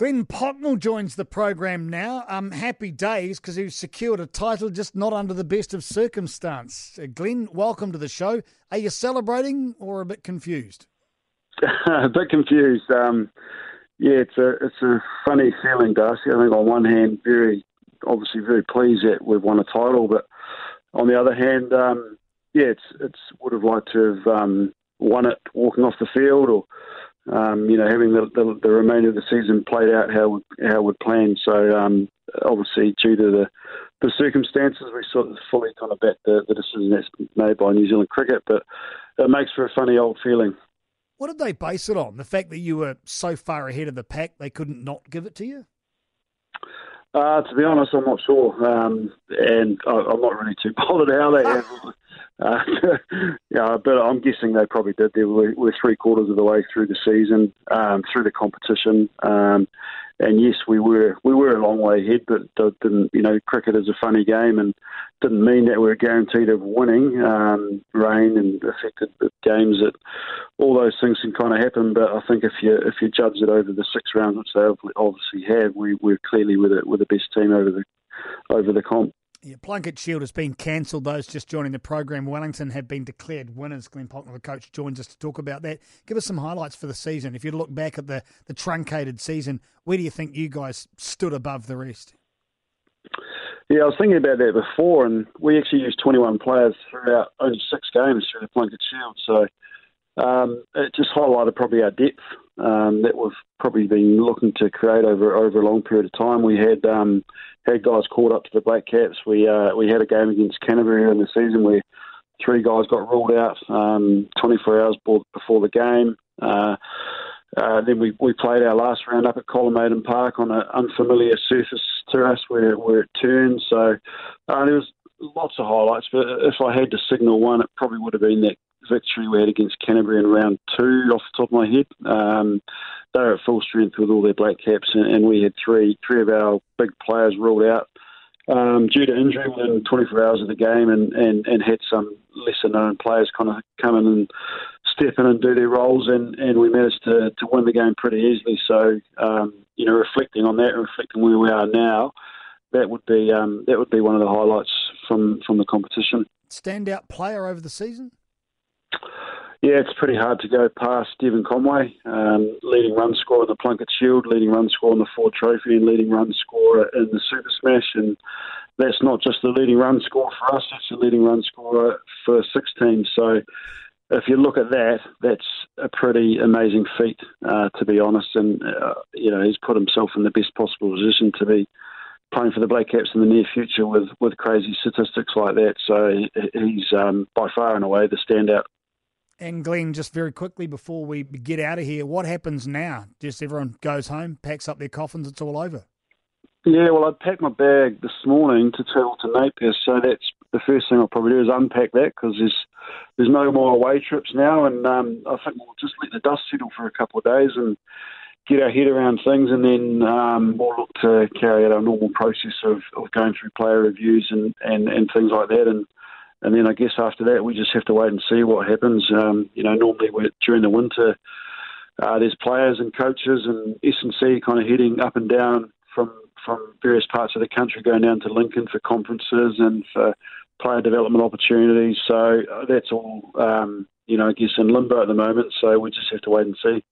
Glenn Pocknall joins the program now. Um, happy days because he's secured a title, just not under the best of circumstance. Uh, Glenn, welcome to the show. Are you celebrating or a bit confused? a bit confused. Um, yeah, it's a it's a funny feeling, Darcy. I think on one hand, very obviously very pleased that we've won a title, but on the other hand, um, yeah, it's it's would have liked to have um, won it walking off the field or um, you know, having the, the, the, remainder of the season played out how how we'd planned. So um, obviously, due to the the circumstances, we sort of fully kind of back the, the decision that's made by New Zealand cricket. But it makes for a funny old feeling. What did they base it on? The fact that you were so far ahead of the pack, they couldn't not give it to you. Uh, to be honest, I'm not sure, um, and I, am not really too bothered how they handled uh, yeah, but I'm guessing they probably did. They were, we're three quarters of the way through the season, um, through the competition, um, and yes, we were we were a long way ahead. But didn't you know, cricket is a funny game, and didn't mean that we were guaranteed of winning. Um, rain and affected games. That all those things can kind of happen. But I think if you if you judge it over the six rounds, which they obviously have, we we're clearly with it with the best team over the over the comp. Yeah, Plunket Shield has been cancelled. Those just joining the program, Wellington have been declared winners. Glenn Pocknall, the coach, joins us to talk about that. Give us some highlights for the season. If you look back at the, the truncated season, where do you think you guys stood above the rest? Yeah, I was thinking about that before, and we actually used 21 players throughout only six games through the Plunket Shield. So um, it just highlighted probably our depth um, that we've probably been looking to create over over a long period of time. We had um, had guys caught up to the Black Caps. We uh, we had a game against Canterbury in the season where three guys got ruled out um, 24 hours before the game. Uh, uh, then we, we played our last round up at Colin Maiden Park on an unfamiliar surface to us where, where it turned. So uh, there was lots of highlights, but if I had to signal one, it probably would have been that victory we had against Canterbury in round two, off the top of my head. Um, they were at full strength with all their black caps, and, and we had three three of our big players ruled out um, due to injury within 24 hours of the game, and, and, and had some lesser known players kind of come in and step in and do their roles, and, and we managed to, to win the game pretty easily. So, um, you know, reflecting on that reflecting where we are now, that would be um, that would be one of the highlights from, from the competition. Standout player over the season? Yeah, it's pretty hard to go past Devon Conway, um, leading run scorer in the Plunket Shield, leading run scorer in the Ford Trophy, and leading run scorer in the Super Smash. And that's not just the leading run scorer for us; it's the leading run scorer for six teams. So, if you look at that, that's a pretty amazing feat, uh, to be honest. And uh, you know, he's put himself in the best possible position to be playing for the Black Caps in the near future with, with crazy statistics like that. So he's um, by far and away the standout and Glenn, just very quickly before we get out of here, what happens now? Just everyone goes home, packs up their coffins, it's all over. Yeah, well, I packed my bag this morning to travel to Napier, so that's the first thing I'll probably do is unpack that because there's there's no more away trips now, and um, I think we'll just let the dust settle for a couple of days and get our head around things, and then um, we'll look to carry out our normal process of, of going through player reviews and, and, and things like that, and and then I guess after that we just have to wait and see what happens. Um, you know, normally we're, during the winter, uh, there's players and coaches and S and C kind of heading up and down from from various parts of the country, going down to Lincoln for conferences and for player development opportunities. So uh, that's all, um, you know, I guess in limbo at the moment. So we just have to wait and see.